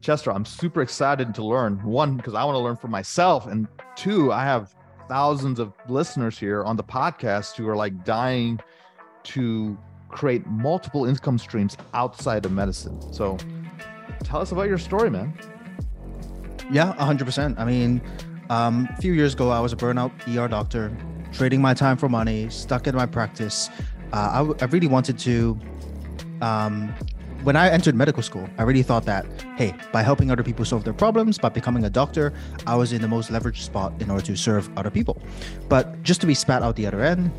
Chester, I'm super excited to learn. One, because I want to learn for myself, and two, I have thousands of listeners here on the podcast who are like dying to create multiple income streams outside of medicine. So, tell us about your story, man. Yeah, 100%. I mean, um, a few years ago, I was a burnout ER doctor, trading my time for money, stuck in my practice. Uh, I, I really wanted to um, when I entered medical school, I really thought that, hey, by helping other people solve their problems, by becoming a doctor, I was in the most leveraged spot in order to serve other people. But just to be spat out the other end,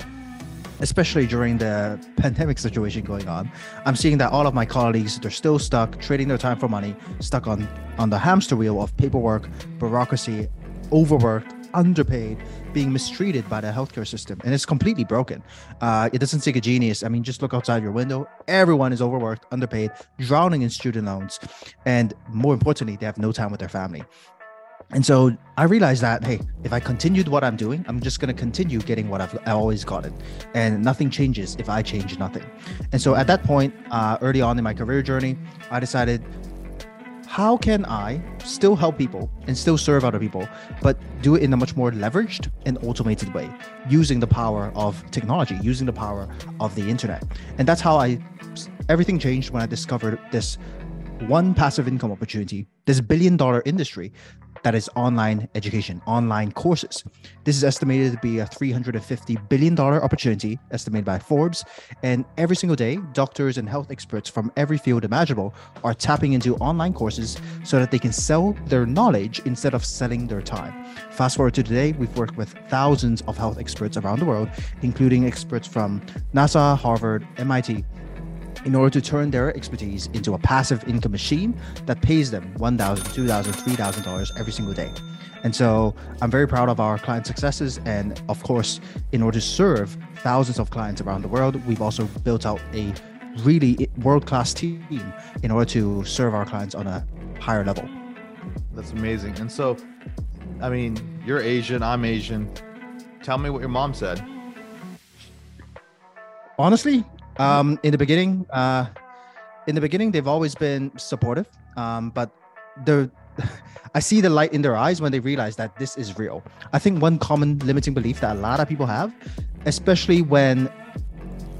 especially during the pandemic situation going on, I'm seeing that all of my colleagues, they're still stuck trading their time for money, stuck on, on the hamster wheel of paperwork, bureaucracy, overworked, underpaid, being mistreated by the healthcare system, and it's completely broken. Uh, it doesn't take a genius. I mean, just look outside your window. Everyone is overworked, underpaid, drowning in student loans, and more importantly, they have no time with their family. And so I realized that, hey, if I continued what I'm doing, I'm just going to continue getting what I've always gotten. And nothing changes if I change nothing. And so at that point, uh, early on in my career journey, I decided how can I still help people and still serve other people, but do it in a much more leveraged and automated way, using the power of technology, using the power of the internet. And that's how I everything changed when I discovered this one passive income opportunity, this billion dollar industry that is online education, online courses. This is estimated to be a $350 billion opportunity, estimated by Forbes. And every single day, doctors and health experts from every field imaginable are tapping into online courses so that they can sell their knowledge instead of selling their time. Fast forward to today, we've worked with thousands of health experts around the world, including experts from NASA, Harvard, MIT, in order to turn their expertise into a passive income machine that pays them $1,000, $2,000, $3,000 every single day. And so I'm very proud of our client successes. And of course, in order to serve thousands of clients around the world, we've also built out a really world class team in order to serve our clients on a higher level. That's amazing. And so, I mean, you're Asian, I'm Asian. Tell me what your mom said. Honestly, um, in the beginning, uh, in the beginning, they've always been supportive, um, but the I see the light in their eyes when they realize that this is real. I think one common limiting belief that a lot of people have, especially when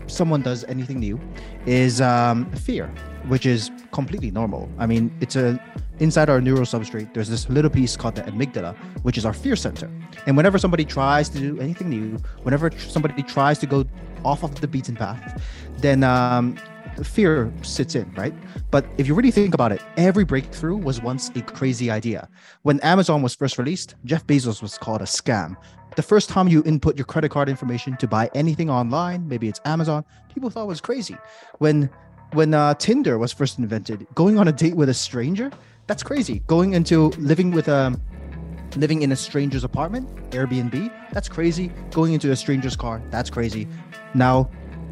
someone does anything new, is um, fear, which is completely normal. I mean, it's a inside our neural substrate. There's this little piece called the amygdala, which is our fear center. And whenever somebody tries to do anything new, whenever somebody tries to go off of the beaten path, then um, fear sits in, right? But if you really think about it, every breakthrough was once a crazy idea. When Amazon was first released, Jeff Bezos was called a scam. The first time you input your credit card information to buy anything online, maybe it's Amazon, people thought it was crazy. When when uh, Tinder was first invented, going on a date with a stranger, that's crazy. Going into living with a um, living in a stranger's apartment, Airbnb, that's crazy. Going into a stranger's car, that's crazy. Now,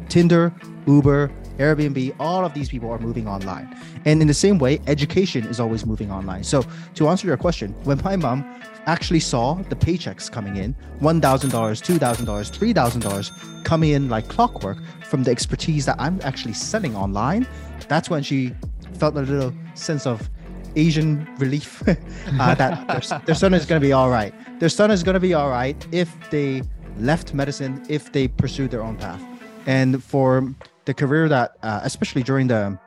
Tinder, Uber, Airbnb, all of these people are moving online. And in the same way, education is always moving online. So, to answer your question, when my mom actually saw the paychecks coming in $1,000, $2,000, $3,000 coming in like clockwork from the expertise that I'm actually selling online, that's when she felt a little sense of Asian relief uh, that their, their son is going to be all right. Their son is going to be all right if they left medicine if they pursued their own path. And for the career that, uh, especially during the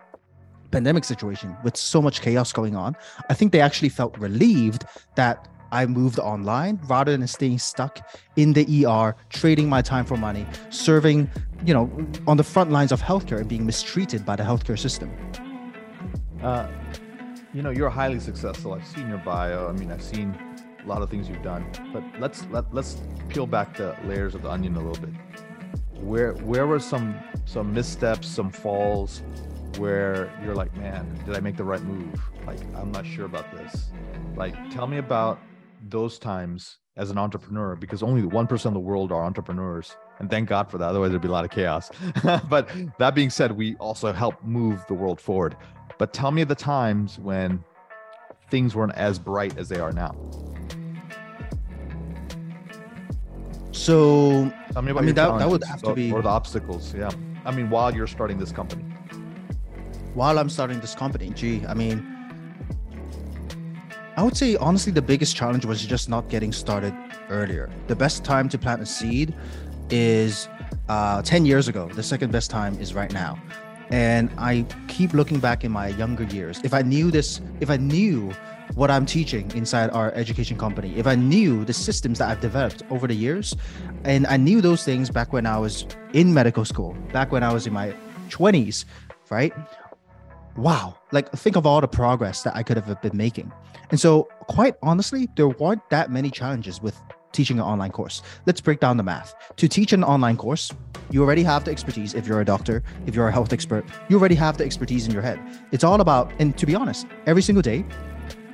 pandemic situation with so much chaos going on, I think they actually felt relieved that I moved online rather than staying stuck in the ER, trading my time for money, serving, you know, on the front lines of healthcare and being mistreated by the healthcare system. Uh, you know, you're highly successful. I've seen your bio. I mean, I've seen a lot of things you've done. But let's let let's peel back the layers of the onion a little bit. Where where were some some missteps, some falls, where you're like, man, did I make the right move? Like, I'm not sure about this. Like, tell me about those times as an entrepreneur, because only one percent of the world are entrepreneurs, and thank God for that. Otherwise, there'd be a lot of chaos. but that being said, we also help move the world forward. But tell me the times when things weren't as bright as they are now. So Tell me about I mean, that- that would have to or- be- or the obstacles. Yeah, I mean, while you're starting this company. while I'm starting this company, gee, I mean, I would say honestly, the biggest challenge was just not getting started earlier. The best time to plant a seed is uh, 10 years ago. The second best time is right now. And I keep looking back in my younger years. If I knew this, if I knew what I'm teaching inside our education company, if I knew the systems that I've developed over the years, and I knew those things back when I was in medical school, back when I was in my 20s, right? Wow. Like, think of all the progress that I could have been making. And so, quite honestly, there weren't that many challenges with teaching an online course. Let's break down the math. To teach an online course, you already have the expertise. If you're a doctor, if you're a health expert, you already have the expertise in your head. It's all about, and to be honest, every single day,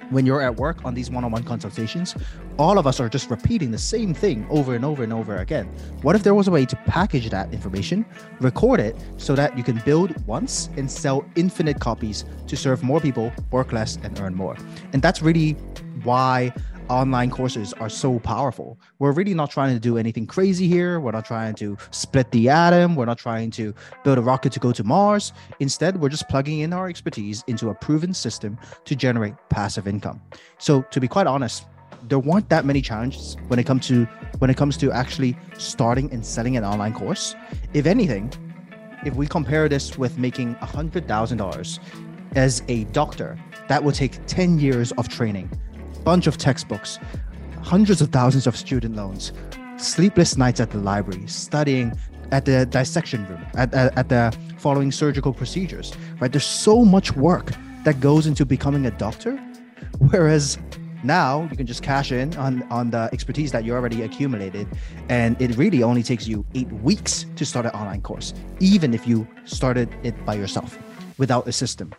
when you're at work on these one-on-one consultations all of us are just repeating the same thing over and over and over again. What if there was a way to package that information record it so that you can build once and sell infinite copies to serve more people work less and earn more? And that's really why online courses are so powerful. We're really not trying to do anything crazy here. We're not trying to split the atom. We're not trying to build a rocket to go to Mars. Instead, we're just plugging in our expertise into a proven system to generate passive income. So, to be quite honest, there weren't that many challenges when it comes to when it comes to actually starting and selling an online course. If anything, if we compare this with making $100,000 as a doctor, that would take 10 years of training bunch of textbooks, hundreds of thousands of student loans, sleepless nights at the library, studying at the dissection room, at, at, at, the following surgical procedures, right? There's so much work that goes into becoming a doctor. Whereas now you can just cash in on, on the expertise that you already accumulated. And it really only takes you eight weeks to start an online course, even if you started it by yourself without a system.